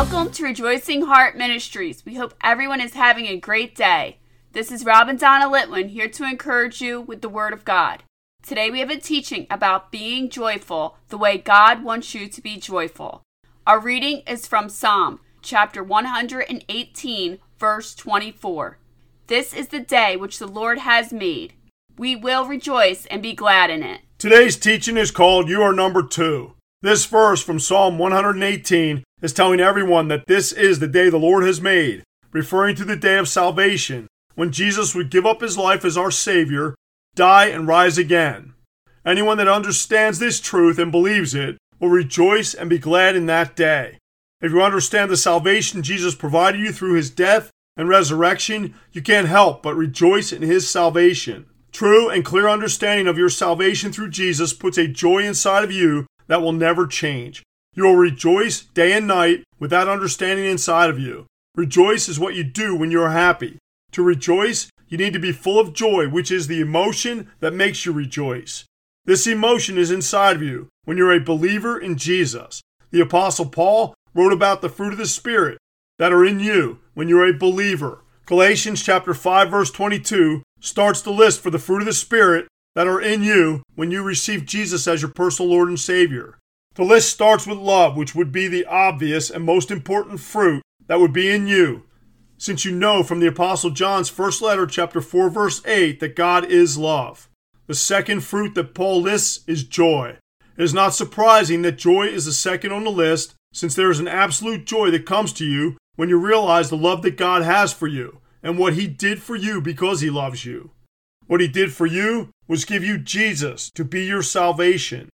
Welcome to Rejoicing Heart Ministries. We hope everyone is having a great day. This is Rob and Donna Litwin here to encourage you with the Word of God. Today we have a teaching about being joyful the way God wants you to be joyful. Our reading is from Psalm chapter 118, verse 24. This is the day which the Lord has made. We will rejoice and be glad in it. Today's teaching is called You Are Number Two. This verse from Psalm 118 is telling everyone that this is the day the Lord has made, referring to the day of salvation, when Jesus would give up his life as our Savior, die, and rise again. Anyone that understands this truth and believes it will rejoice and be glad in that day. If you understand the salvation Jesus provided you through his death and resurrection, you can't help but rejoice in his salvation. True and clear understanding of your salvation through Jesus puts a joy inside of you that will never change. You will rejoice day and night with that understanding inside of you. Rejoice is what you do when you are happy. To rejoice, you need to be full of joy, which is the emotion that makes you rejoice. This emotion is inside of you when you're a believer in Jesus. The Apostle Paul wrote about the fruit of the Spirit that are in you when you're a believer. Galatians chapter 5 verse 22 starts the list for the fruit of the Spirit that are in you when you receive Jesus as your personal Lord and Savior. The list starts with love, which would be the obvious and most important fruit that would be in you, since you know from the Apostle John's first letter, chapter 4, verse 8, that God is love. The second fruit that Paul lists is joy. It is not surprising that joy is the second on the list, since there is an absolute joy that comes to you when you realize the love that God has for you and what He did for you because He loves you. What He did for you was give you Jesus to be your salvation.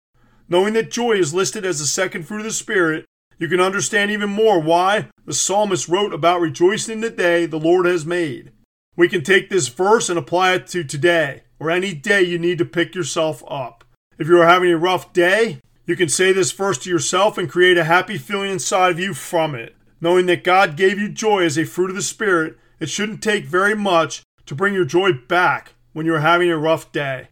Knowing that joy is listed as the second fruit of the Spirit, you can understand even more why the psalmist wrote about rejoicing in the day the Lord has made. We can take this verse and apply it to today, or any day you need to pick yourself up. If you are having a rough day, you can say this verse to yourself and create a happy feeling inside of you from it. Knowing that God gave you joy as a fruit of the Spirit, it shouldn't take very much to bring your joy back when you're having a rough day.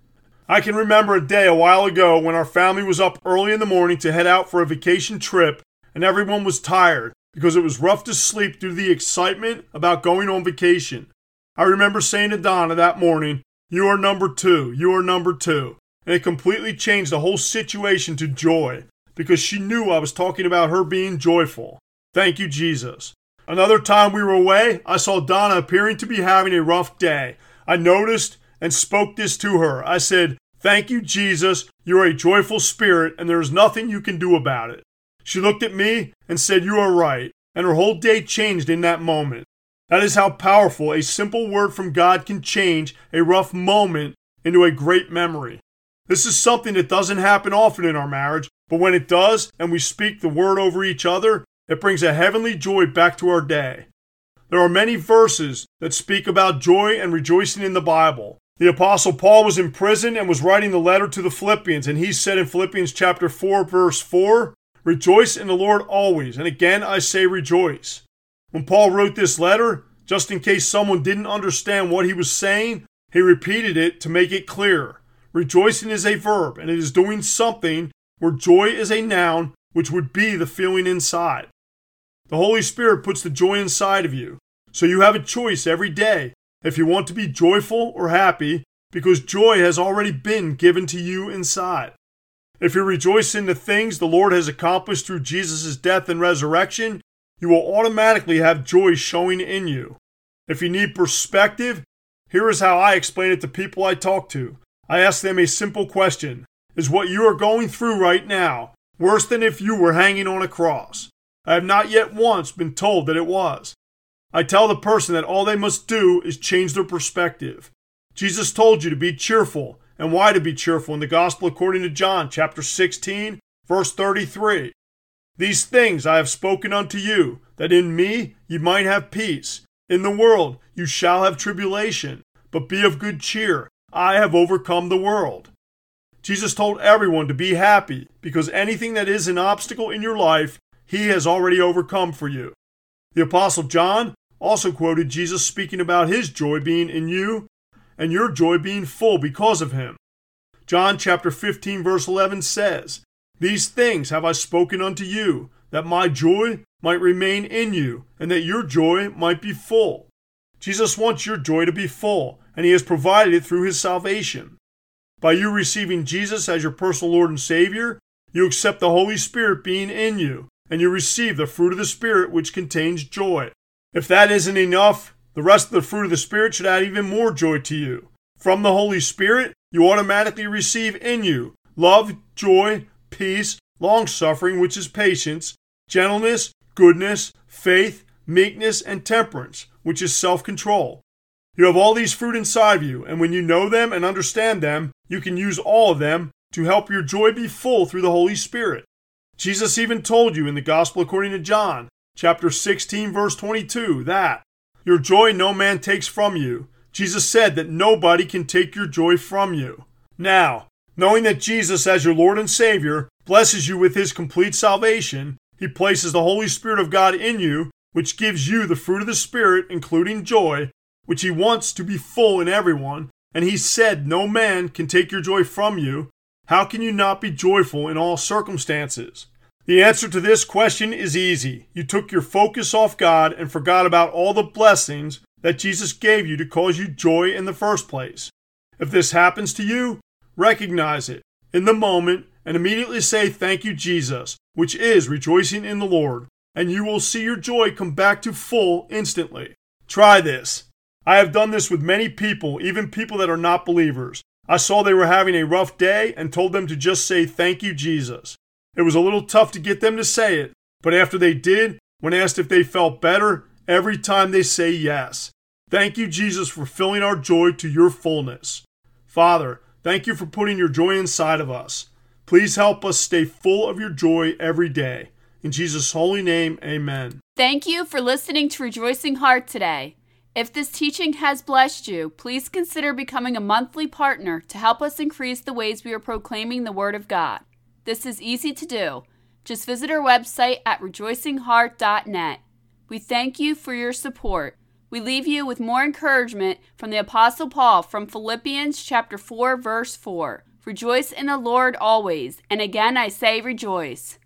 I can remember a day a while ago when our family was up early in the morning to head out for a vacation trip and everyone was tired because it was rough to sleep due to the excitement about going on vacation. I remember saying to Donna that morning, You are number two, you are number two. And it completely changed the whole situation to joy because she knew I was talking about her being joyful. Thank you, Jesus. Another time we were away, I saw Donna appearing to be having a rough day. I noticed and spoke this to her. I said, Thank you, Jesus. You're a joyful spirit, and there is nothing you can do about it. She looked at me and said, You are right. And her whole day changed in that moment. That is how powerful a simple word from God can change a rough moment into a great memory. This is something that doesn't happen often in our marriage, but when it does and we speak the word over each other, it brings a heavenly joy back to our day. There are many verses that speak about joy and rejoicing in the Bible. The apostle Paul was in prison and was writing the letter to the Philippians, and he said in Philippians chapter 4 verse 4, "Rejoice in the Lord always." And again I say rejoice. When Paul wrote this letter, just in case someone didn't understand what he was saying, he repeated it to make it clear. Rejoicing is a verb, and it is doing something where joy is a noun, which would be the feeling inside. The Holy Spirit puts the joy inside of you. So you have a choice every day if you want to be joyful or happy, because joy has already been given to you inside. If you rejoice in the things the Lord has accomplished through Jesus' death and resurrection, you will automatically have joy showing in you. If you need perspective, here is how I explain it to people I talk to. I ask them a simple question Is what you are going through right now worse than if you were hanging on a cross? I have not yet once been told that it was. I tell the person that all they must do is change their perspective. Jesus told you to be cheerful, and why to be cheerful in the Gospel according to John, chapter 16, verse 33. These things I have spoken unto you, that in me you might have peace. In the world you shall have tribulation, but be of good cheer. I have overcome the world. Jesus told everyone to be happy because anything that is an obstacle in your life, he has already overcome for you. The Apostle John also quoted Jesus speaking about his joy being in you and your joy being full because of him. John chapter 15 verse 11 says, "These things have I spoken unto you, that my joy might remain in you, and that your joy might be full. Jesus wants your joy to be full, and He has provided it through His salvation. By you receiving Jesus as your personal Lord and Savior, you accept the Holy Spirit being in you, and you receive the fruit of the Spirit, which contains joy. If that isn't enough, the rest of the fruit of the Spirit should add even more joy to you. From the Holy Spirit, you automatically receive in you love, joy, peace, long suffering, which is patience, gentleness, goodness, faith, meekness, and temperance, which is self control. You have all these fruit inside of you, and when you know them and understand them, you can use all of them to help your joy be full through the Holy Spirit. Jesus even told you in the Gospel according to John, chapter 16, verse 22, that your joy no man takes from you. Jesus said that nobody can take your joy from you. Now, knowing that Jesus, as your Lord and Savior, blesses you with his complete salvation, he places the Holy Spirit of God in you, which gives you the fruit of the Spirit, including joy, which he wants to be full in everyone, and he said, No man can take your joy from you. How can you not be joyful in all circumstances? The answer to this question is easy. You took your focus off God and forgot about all the blessings that Jesus gave you to cause you joy in the first place. If this happens to you, recognize it in the moment and immediately say, Thank you, Jesus, which is rejoicing in the Lord, and you will see your joy come back to full instantly. Try this. I have done this with many people, even people that are not believers. I saw they were having a rough day and told them to just say, Thank you, Jesus. It was a little tough to get them to say it, but after they did, when asked if they felt better, every time they say yes. Thank you, Jesus, for filling our joy to your fullness. Father, thank you for putting your joy inside of us. Please help us stay full of your joy every day. In Jesus' holy name, amen. Thank you for listening to Rejoicing Heart today. If this teaching has blessed you, please consider becoming a monthly partner to help us increase the ways we are proclaiming the Word of God. This is easy to do. Just visit our website at rejoicingheart.net. We thank you for your support. We leave you with more encouragement from the apostle Paul from Philippians chapter 4 verse 4. Rejoice in the Lord always, and again I say rejoice.